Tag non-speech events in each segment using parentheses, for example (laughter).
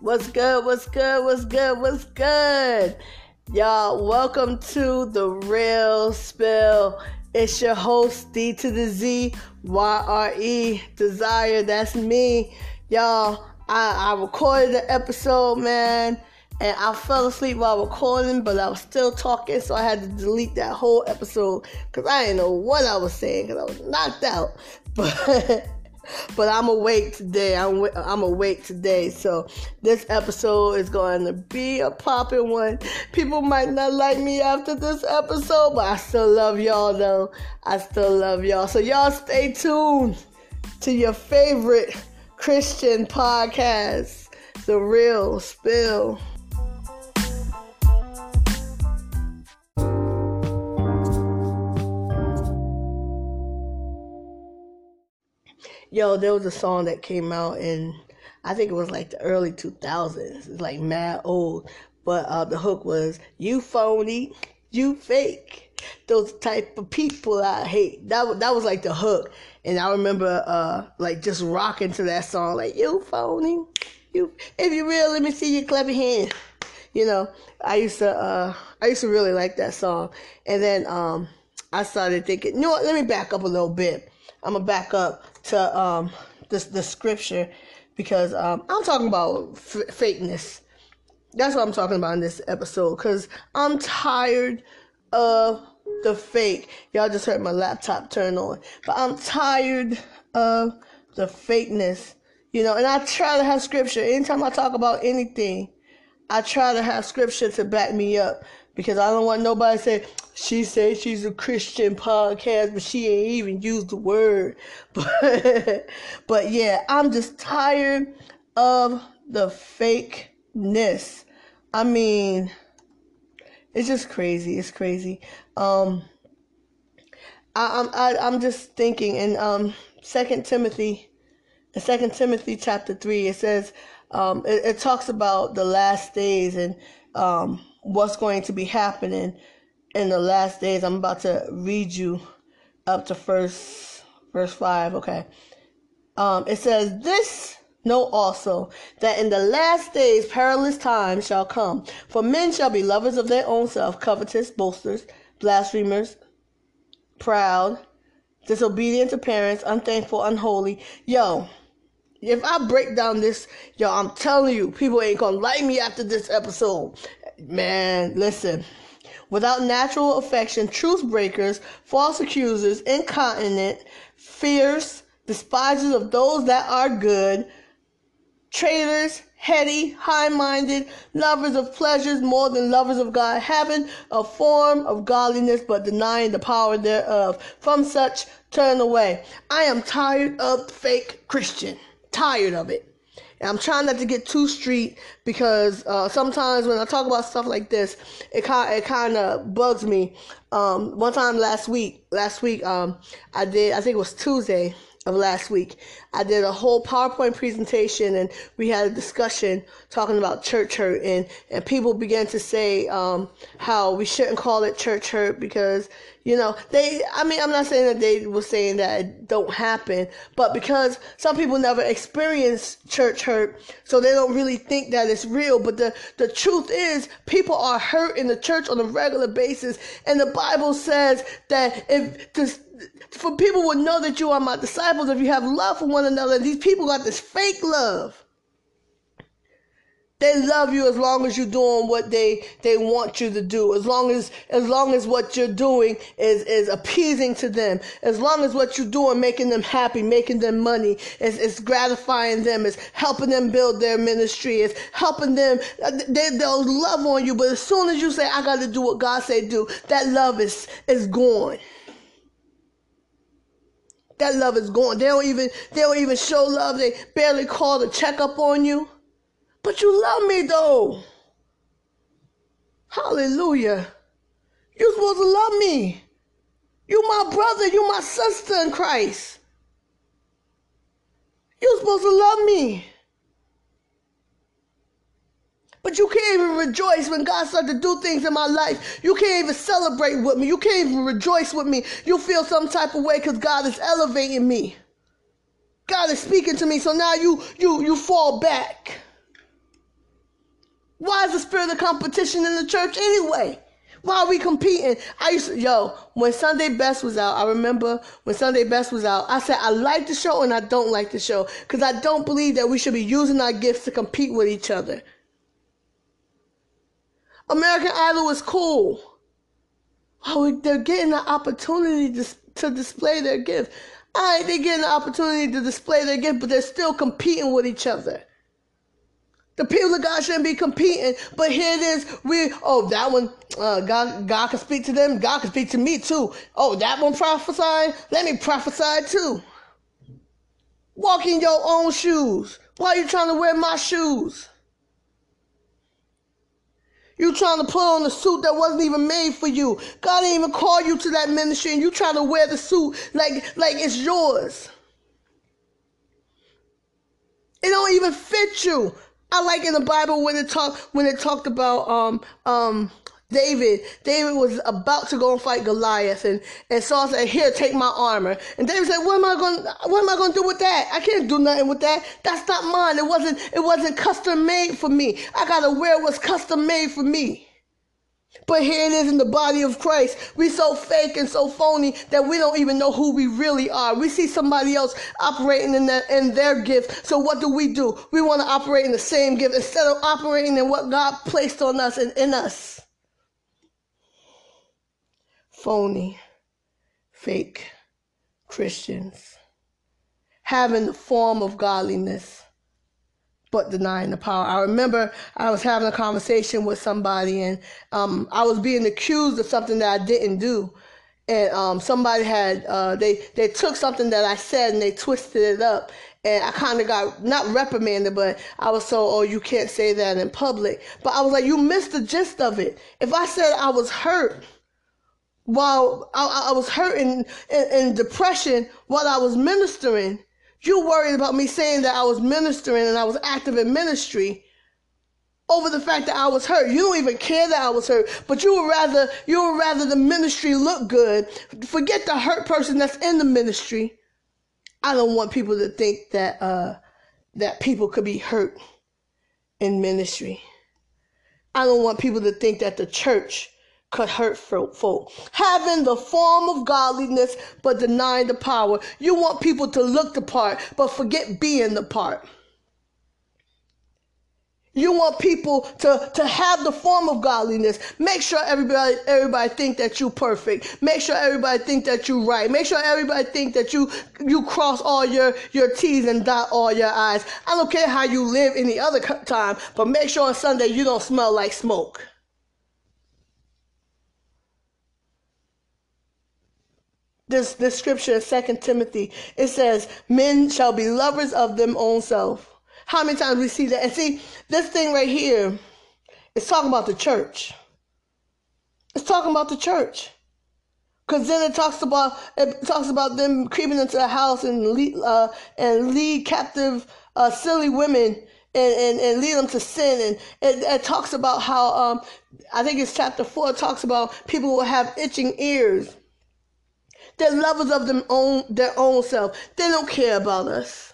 What's good? What's good? What's good? What's good? Y'all, welcome to the Real Spill. It's your host, D to the Z, Y R E, Desire. That's me. Y'all, I, I recorded the episode, man, and I fell asleep while recording, but I was still talking, so I had to delete that whole episode because I didn't know what I was saying because I was knocked out. (laughs) But but I'm awake today. I'm I'm awake today. So this episode is going to be a popping one. People might not like me after this episode, but I still love y'all though. I still love y'all. So y'all stay tuned to your favorite Christian podcast, The Real Spill. Yo, there was a song that came out in, I think it was like the early 2000s. It's like mad old. But uh, the hook was, you phony, you fake. Those type of people I hate. That, that was like the hook. And I remember uh, like just rocking to that song, like, you phony, you, if you real, let me see your clever hand. You know, I used to, uh, I used to really like that song. And then, um, I started thinking, you know what, let me back up a little bit. I'm gonna back up to um this the scripture because um I'm talking about f- fakeness. That's what I'm talking about in this episode because I'm tired of the fake. Y'all just heard my laptop turn on, but I'm tired of the fakeness. You know, and I try to have scripture anytime I talk about anything. I try to have scripture to back me up because I don't want nobody to say she says she's a Christian podcast, but she ain't even used the word. (laughs) But but yeah, I'm just tired of the fakeness. I mean, it's just crazy. It's crazy. Um, I, I'm I, I'm just thinking in um Second Timothy, in Second Timothy chapter three, it says um it, it talks about the last days and um what's going to be happening in the last days. I'm about to read you up to first verse five. Okay. Um, it says this Know also that in the last days perilous times shall come, for men shall be lovers of their own self, covetous, boasters, blasphemers, proud, disobedient to parents, unthankful, unholy. Yo, if I break down this, yo, I'm telling you, people ain't gonna like me after this episode. Man, listen. Without natural affection, truth breakers, false accusers, incontinent, fierce, despisers of those that are good, traitors, heady, high minded, lovers of pleasures more than lovers of God, having a form of godliness but denying the power thereof. From such turn away. I am tired of fake Christian. Tired of it. And I'm trying not to get too street because uh, sometimes when I talk about stuff like this, it kind it kind of bugs me. Um, one time last week, last week, um, I did. I think it was Tuesday of last week. I did a whole PowerPoint presentation and we had a discussion talking about church hurt and, and people began to say um, how we shouldn't call it church hurt because, you know, they, I mean, I'm not saying that they were saying that it don't happen, but because some people never experience church hurt, so they don't really think that it's real. But the, the truth is, people are hurt in the church on a regular basis. And the Bible says that if this, for people would know that you are my disciples if you have love for one another. These people got this fake love. They love you as long as you're doing what they, they want you to do. As long as as long as what you're doing is, is appeasing to them. As long as what you're doing making them happy, making them money, is, is gratifying them, is helping them build their ministry, is helping them uh, they they'll love on you, but as soon as you say, I gotta do what God say do, that love is is gone that love is gone. They don't even they don't even show love. They barely call to check up on you. But you love me though. Hallelujah. You're supposed to love me. You my brother, you my sister in Christ. You're supposed to love me. But you can't even rejoice when God starts to do things in my life. You can't even celebrate with me. You can't even rejoice with me. You feel some type of way because God is elevating me. God is speaking to me. So now you you you fall back. Why is the spirit of competition in the church anyway? Why are we competing? I used to, yo, when Sunday Best was out, I remember when Sunday Best was out, I said, I like the show and I don't like the show because I don't believe that we should be using our gifts to compete with each other. American Idol is cool. Oh, they're getting the opportunity to, to display their gift. All right, they're getting the opportunity to display their gift, but they're still competing with each other. The people of God shouldn't be competing, but here it is. We oh that one, uh, God God can speak to them. God can speak to me too. Oh that one prophesying. Let me prophesy too. Walk in your own shoes. Why are you trying to wear my shoes? You trying to put on a suit that wasn't even made for you. God didn't even call you to that ministry, and you trying to wear the suit like like it's yours. It don't even fit you. I like in the Bible when it talked when it talked about um um David. David was about to go and fight Goliath, and and Saul said, "Here, take my armor." And David said, "What am I going? What am I going to do with that? I can't do nothing with that. That's not mine. It wasn't. It wasn't custom made for me. I gotta wear what's custom made for me." But here it is in the body of Christ. We so fake and so phony that we don't even know who we really are. We see somebody else operating in, that, in their gift. So what do we do? We want to operate in the same gift instead of operating in what God placed on us and in us. Phony, fake Christians having the form of godliness but denying the power. I remember I was having a conversation with somebody and um, I was being accused of something that I didn't do. And um, somebody had, uh, they, they took something that I said and they twisted it up. And I kind of got, not reprimanded, but I was told, oh, you can't say that in public. But I was like, you missed the gist of it. If I said I was hurt, while I, I was hurting in, in depression while I was ministering, you worried about me saying that I was ministering and I was active in ministry over the fact that I was hurt. You don't even care that I was hurt, but you would rather you would rather the ministry look good. Forget the hurt person that's in the ministry. I don't want people to think that uh, that people could be hurt in ministry. I don't want people to think that the church could hurt folk. Having the form of godliness but denying the power. You want people to look the part but forget being the part. You want people to, to have the form of godliness. Make sure everybody everybody think that you perfect. Make sure everybody think that you right. Make sure everybody think that you you cross all your your T's and dot all your I's. I don't care how you live any other time, but make sure on Sunday you don't smell like smoke. This, this scripture in Second Timothy, it says, men shall be lovers of them own self. How many times we see that? And see, this thing right here is talking about the church. It's talking about the church. Cause then it talks about it talks about them creeping into the house and lead, uh, and lead captive uh, silly women and, and, and lead them to sin. And it, it talks about how um, I think it's chapter four. Talks about people will have itching ears they're lovers of them own their own self. They don't care about us.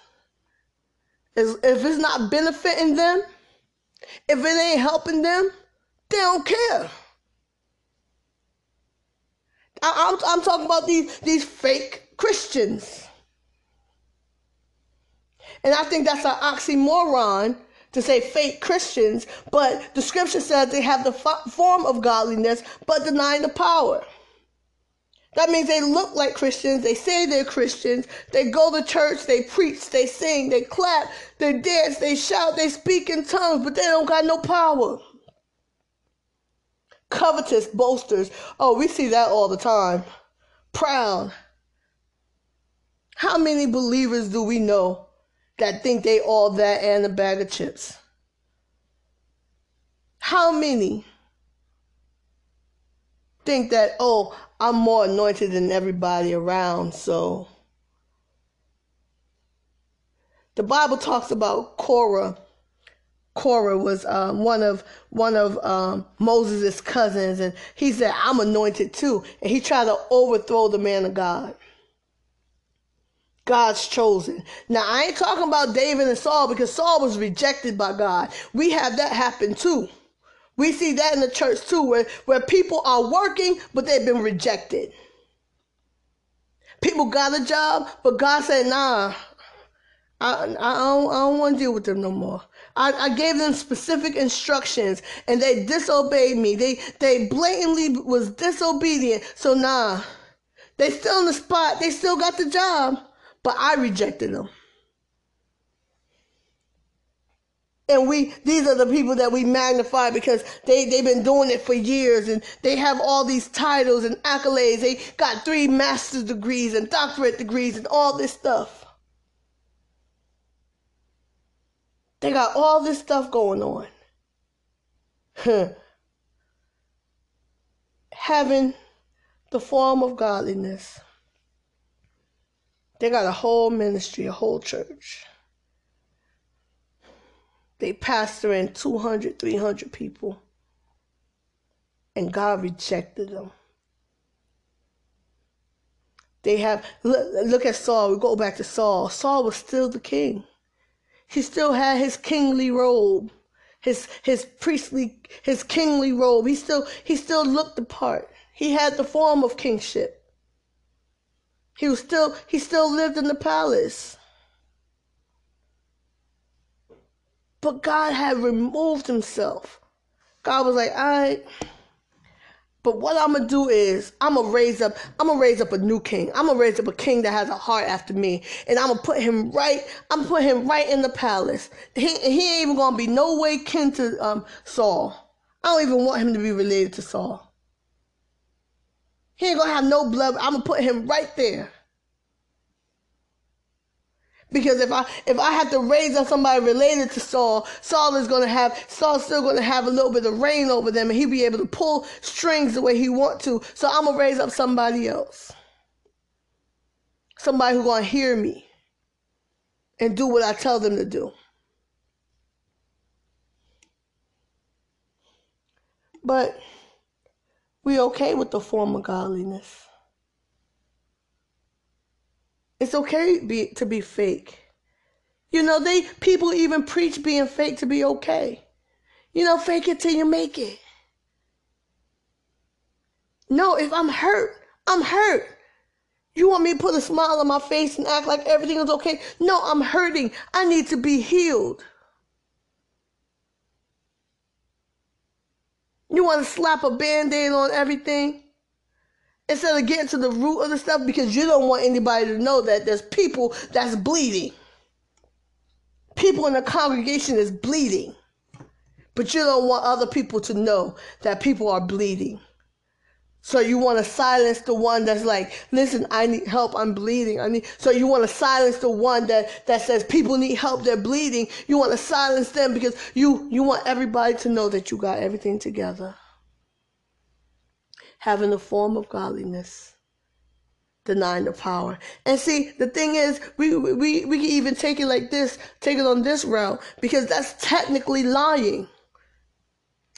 If it's not benefiting them, if it ain't helping them, they don't care. I, am talking about these, these fake Christians. And I think that's an oxymoron to say fake Christians, but the scripture says they have the form of godliness but denying the power. That means they look like Christians. They say they're Christians. They go to church. They preach. They sing. They clap. They dance. They shout. They speak in tongues, but they don't got no power. Covetous boasters. Oh, we see that all the time. Proud. How many believers do we know that think they all that and a bag of chips? How many think that, oh, I'm more anointed than everybody around, so the Bible talks about Korah. Korah was um, one of one of um, Moses' cousins, and he said, "I'm anointed too," and he tried to overthrow the man of God. God's chosen. Now, I ain't talking about David and Saul because Saul was rejected by God. We have that happen too. We see that in the church too, where, where people are working, but they've been rejected. People got a job, but God said, nah, I, I, don't, don't want to deal with them no more. I, I gave them specific instructions and they disobeyed me. They, they blatantly was disobedient. So nah, they still in the spot. They still got the job, but I rejected them. And we, these are the people that we magnify because they, they've been doing it for years and they have all these titles and accolades. They got three master's degrees and doctorate degrees and all this stuff. They got all this stuff going on. Having the form of godliness. They got a whole ministry, a whole church. They pastor in 200, 300 people. And God rejected them. They have, look, look at Saul. We go back to Saul. Saul was still the king. He still had his kingly robe, his his priestly, his kingly robe. He still he still looked the part. He had the form of kingship. He was still he still lived in the palace. But God had removed himself. God was like, all right. But what I'm gonna do is I'm gonna raise up, I'm gonna raise up a new king. I'm gonna raise up a king that has a heart after me. And I'm gonna put him right, I'm gonna put him right in the palace. He, he ain't even gonna be no way kin to um, Saul. I don't even want him to be related to Saul. He ain't gonna have no blood. I'm gonna put him right there. Because if I if I have to raise up somebody related to Saul, Saul is gonna have Saul's still gonna have a little bit of reign over them, and he'll be able to pull strings the way he want to. So I'm gonna raise up somebody else, somebody who's gonna hear me and do what I tell them to do. But we okay with the form of godliness. It's okay be, to be fake. You know, they people even preach being fake to be okay. You know, fake it till you make it. No, if I'm hurt, I'm hurt. You want me to put a smile on my face and act like everything is okay? No, I'm hurting. I need to be healed. You want to slap a band aid on everything? Instead of getting to the root of the stuff because you don't want anybody to know that there's people that's bleeding. People in the congregation is bleeding. But you don't want other people to know that people are bleeding. So you want to silence the one that's like, listen, I need help, I'm bleeding. I need so you want to silence the one that, that says people need help, they're bleeding. You want to silence them because you you want everybody to know that you got everything together having the form of godliness, denying the power. And see, the thing is, we, we, we can even take it like this, take it on this route, because that's technically lying.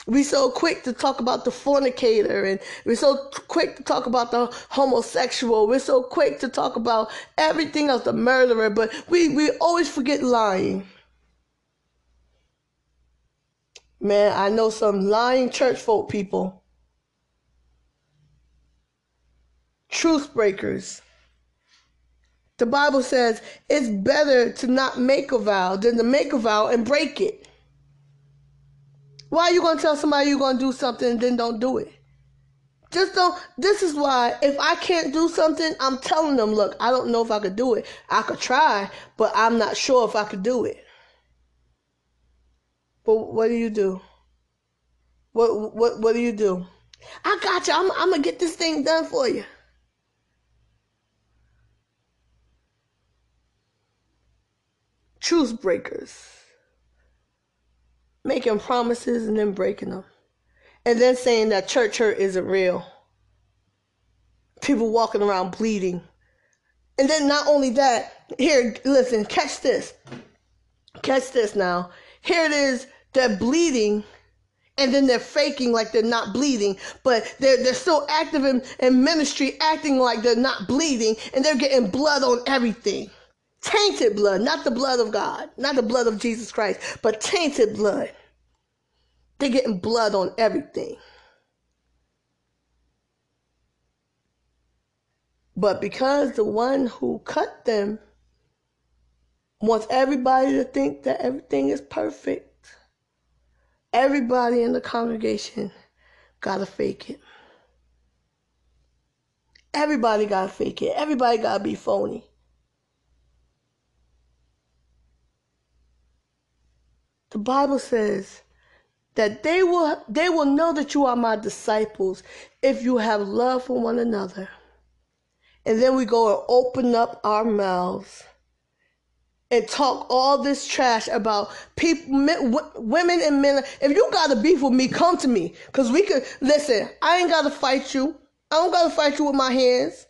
We so quick to talk about the fornicator and we're so quick to talk about the homosexual. We're so quick to talk about everything else, the murderer, but we, we always forget lying. Man, I know some lying church folk people truth breakers. The Bible says it's better to not make a vow than to make a vow and break it. Why are you going to tell somebody you're going to do something and then don't do it? Just don't. This is why if I can't do something, I'm telling them, look, I don't know if I could do it. I could try, but I'm not sure if I could do it. But what do you do? What what what do you do? I got you. I'm I'm gonna get this thing done for you. Truth breakers, making promises and then breaking them, and then saying that church hurt isn't real. People walking around bleeding. And then not only that, here, listen, catch this. Catch this now. Here it is, they're bleeding and then they're faking like they're not bleeding, but they're they're still active in, in ministry, acting like they're not bleeding, and they're getting blood on everything. Tainted blood, not the blood of God, not the blood of Jesus Christ, but tainted blood. They're getting blood on everything. But because the one who cut them wants everybody to think that everything is perfect, everybody in the congregation gotta fake it. Everybody gotta fake it. Everybody gotta be phony. The Bible says that they will they will know that you are my disciples if you have love for one another. And then we go and open up our mouths and talk all this trash about people, men, women and men. If you got a beef with me, come to me. Because we could, listen, I ain't got to fight you. I don't got to fight you with my hands.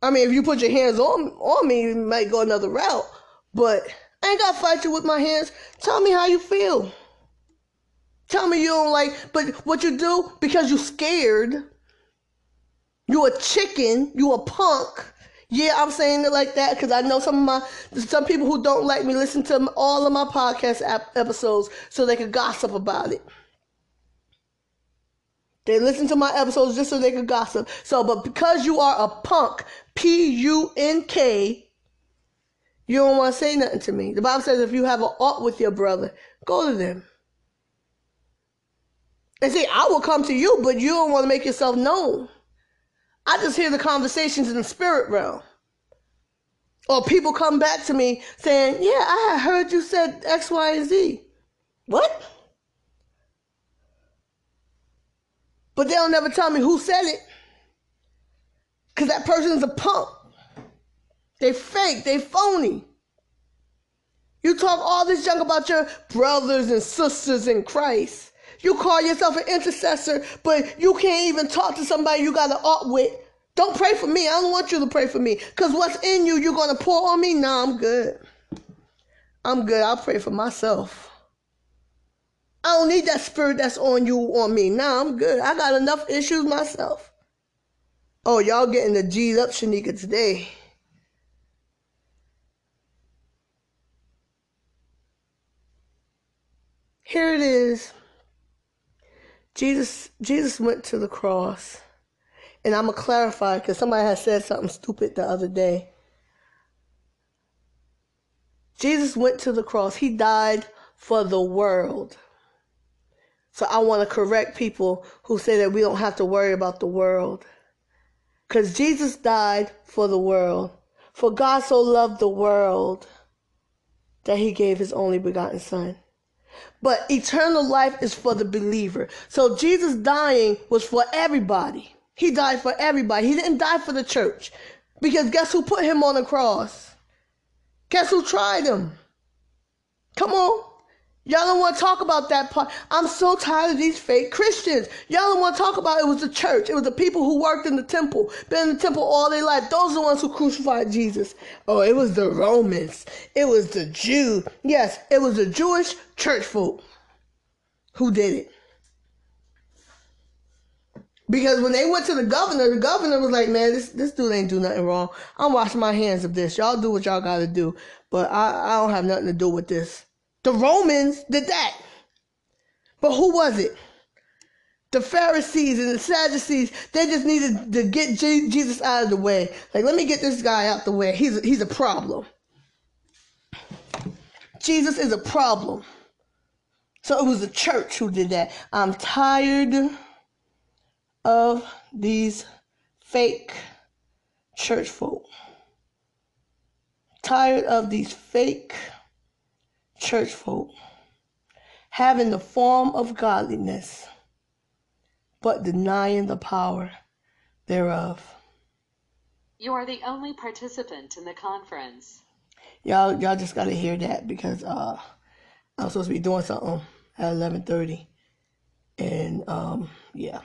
I mean, if you put your hands on, on me, you might go another route. But I ain't got to fight you with my hands. Tell me how you feel. Tell me you don't like, but what you do because you scared. You a chicken. You a punk yeah, I'm saying it like that because I know some of my some people who don't like me listen to all of my podcast ap- episodes so they could gossip about it. They listen to my episodes just so they could gossip. So, but because you are a punk, P U N K, you don't want to say nothing to me. The Bible says if you have an art with your brother, go to them. And say, I will come to you, but you don't want to make yourself known. I just hear the conversations in the spirit realm. Or people come back to me saying, Yeah, I heard you said X, Y, and Z. What? But they'll never tell me who said it. Because that person is a punk. They fake, they phony. You talk all this junk about your brothers and sisters in Christ. You call yourself an intercessor, but you can't even talk to somebody you got an art with. Don't pray for me. I don't want you to pray for me. Because what's in you, you're going to pour on me? Nah, I'm good. I'm good. I'll pray for myself. I don't need that spirit that's on you on me. Nah, I'm good. I got enough issues myself. Oh, y'all getting the G'd up Shanika today. Here it is. Jesus Jesus went to the cross. And I'm going to clarify because somebody has said something stupid the other day. Jesus went to the cross. He died for the world. So I want to correct people who say that we don't have to worry about the world. Because Jesus died for the world. For God so loved the world that he gave his only begotten Son. But eternal life is for the believer. So Jesus dying was for everybody. He died for everybody. He didn't die for the church. Because guess who put him on the cross? Guess who tried him? Come on. Y'all don't want to talk about that part. I'm so tired of these fake Christians. Y'all don't want to talk about it was the church. It was the people who worked in the temple, been in the temple all their life. Those are the ones who crucified Jesus. Oh, it was the Romans. It was the Jew. Yes, it was the Jewish church folk who did it. Because when they went to the governor, the governor was like, man, this, this dude ain't do nothing wrong. I'm washing my hands of this. Y'all do what y'all got to do. But I, I don't have nothing to do with this. The Romans did that. But who was it? The Pharisees and the Sadducees, they just needed to get Jesus out of the way. Like, let me get this guy out the way. He's a, he's a problem. Jesus is a problem. So it was the church who did that. I'm tired of these fake church folk. Tired of these fake church folk having the form of godliness but denying the power thereof. You are the only participant in the conference. Y'all y'all just gotta hear that because uh I was supposed to be doing something at eleven thirty. And um yeah.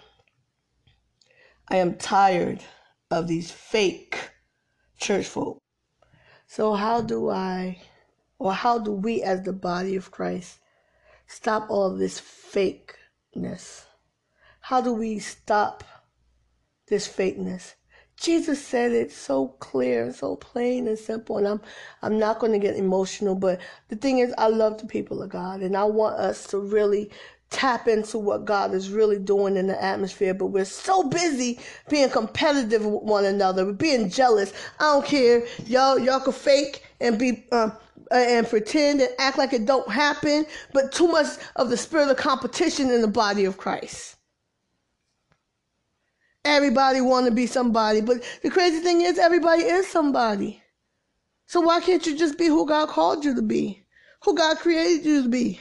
I am tired of these fake church folk. So, how do I, or how do we as the body of Christ, stop all this fakeness? How do we stop this fakeness? Jesus said it so clear, so plain and simple, and I'm I'm not going to get emotional, but the thing is, I love the people of God, and I want us to really tap into what God is really doing in the atmosphere. But we're so busy being competitive with one another, we're being jealous. I don't care, y'all y'all can fake and be. Um, Uh, and pretend and act like it don't happen, but too much of the spirit of competition in the body of Christ. Everybody want to be somebody, but the crazy thing is everybody is somebody. So why can't you just be who God called you to be? Who God created you to be?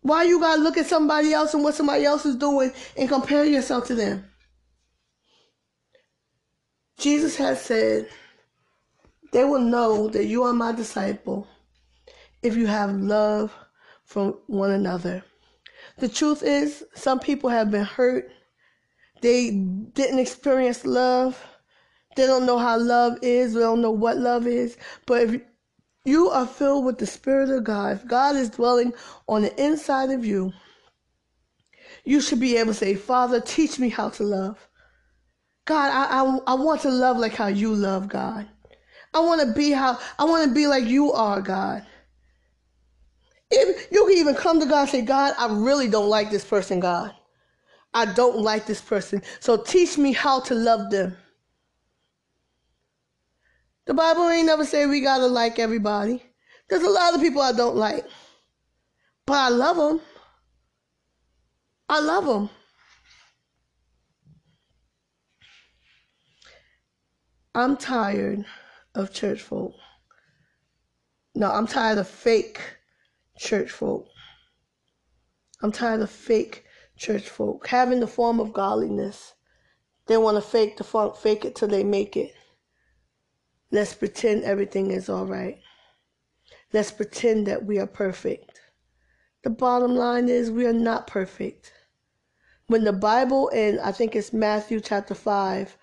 Why you gotta look at somebody else and what somebody else is doing and compare yourself to them? Jesus has said, they will know that you are my disciple if you have love from one another. The truth is, some people have been hurt they didn't experience love. They don't know how love is. They don't know what love is. But if you are filled with the Spirit of God, if God is dwelling on the inside of you, you should be able to say, Father, teach me how to love. God, I, I, I want to love like how you love, God. I want to be how I want to be like you are, God. If you can even come to God and say, God, I really don't like this person, God. I don't like this person. So teach me how to love them. The Bible ain't never say we gotta like everybody. There's a lot of people I don't like, but I love them. I love them. I'm tired of church folk. No, I'm tired of fake church folk. I'm tired of fake church folk, having the form of godliness. They want to fake the funk, fake it till they make it. Let's pretend everything is all right. Let's pretend that we are perfect. The bottom line is we are not perfect. When the Bible, in, I think it's Matthew chapter 5,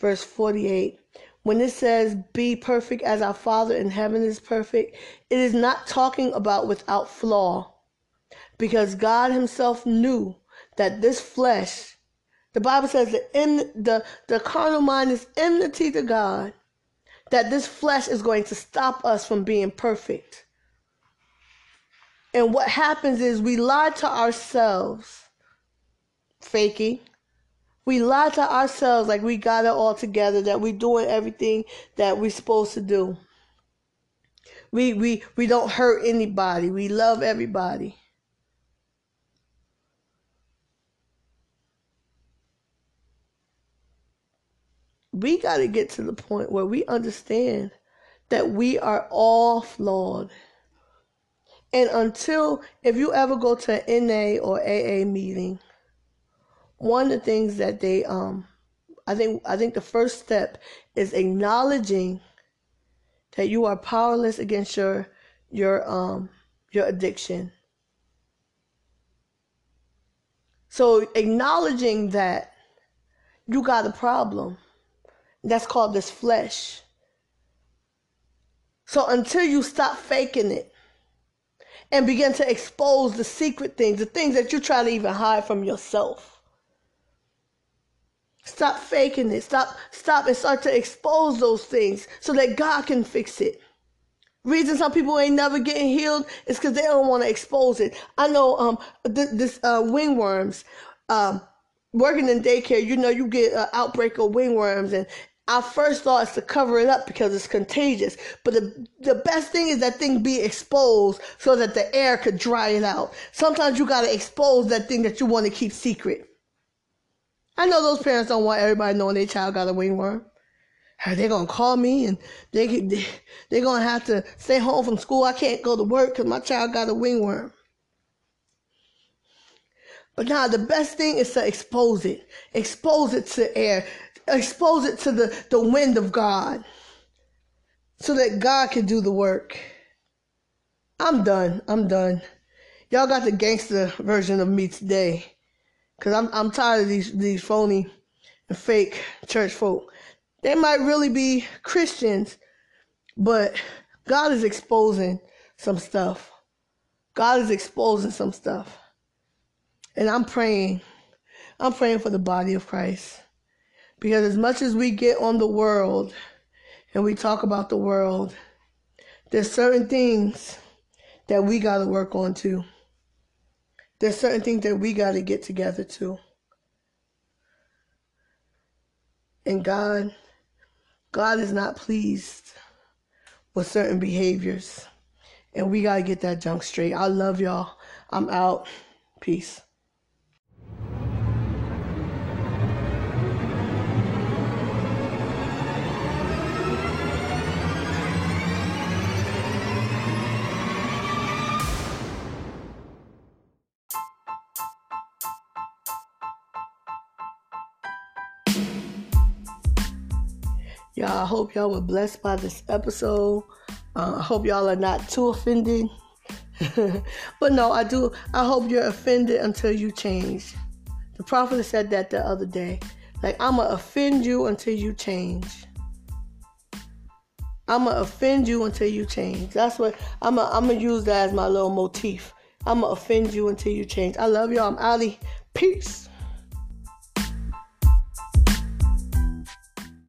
verse 48, when it says, Be perfect as our Father in heaven is perfect, it is not talking about without flaw. Because God Himself knew that this flesh, the Bible says that in the, the carnal mind is enmity to God, that this flesh is going to stop us from being perfect. And what happens is we lie to ourselves, faking. We lie to ourselves like we got it all together, that we're doing everything that we're supposed to do. We, we, we don't hurt anybody. We love everybody. we got to get to the point where we understand that we are all flawed. And until, if you ever go to an NA or AA meeting, one of the things that they, um, I think, I think the first step is acknowledging that you are powerless against your, your, um, your addiction. So acknowledging that you got a problem that's called this flesh. So until you stop faking it and begin to expose the secret things, the things that you try to even hide from yourself. Stop faking it. Stop, stop and start to expose those things so that God can fix it. Reason some people ain't never getting healed is because they don't want to expose it. I know um th- this uh wingworms um working in daycare, you know, you get an outbreak of wingworms and our first thought is to cover it up because it's contagious. But the, the best thing is that thing be exposed so that the air could dry it out. Sometimes you got to expose that thing that you want to keep secret. I know those parents don't want everybody knowing their child got a wingworm. They're to call me and they, they, they're to have to stay home from school. I can't go to work because my child got a wingworm. But now the best thing is to expose it. Expose it to air expose it to the, the wind of God so that God can do the work. I'm done. I'm done. Y'all got the gangster version of me today. Cause I'm I'm tired of these these phony and fake church folk. They might really be Christians, but God is exposing some stuff. God is exposing some stuff. And I'm praying. I'm praying for the body of Christ Because as much as we get on the world and we talk about the world, there's certain things that we got to work on too. There's certain things that we got to get together too. And God, God is not pleased with certain behaviors. And we got to get that junk straight. I love y'all. I'm out. Peace. Y'all, I hope y'all were blessed by this episode. Uh, I hope y'all are not too offended. (laughs) but no, I do. I hope you're offended until you change. The prophet said that the other day. Like, I'm going to offend you until you change. I'm going to offend you until you change. That's what I'm going to use that as my little motif. I'm going to offend you until you change. I love y'all. I'm outie. Peace.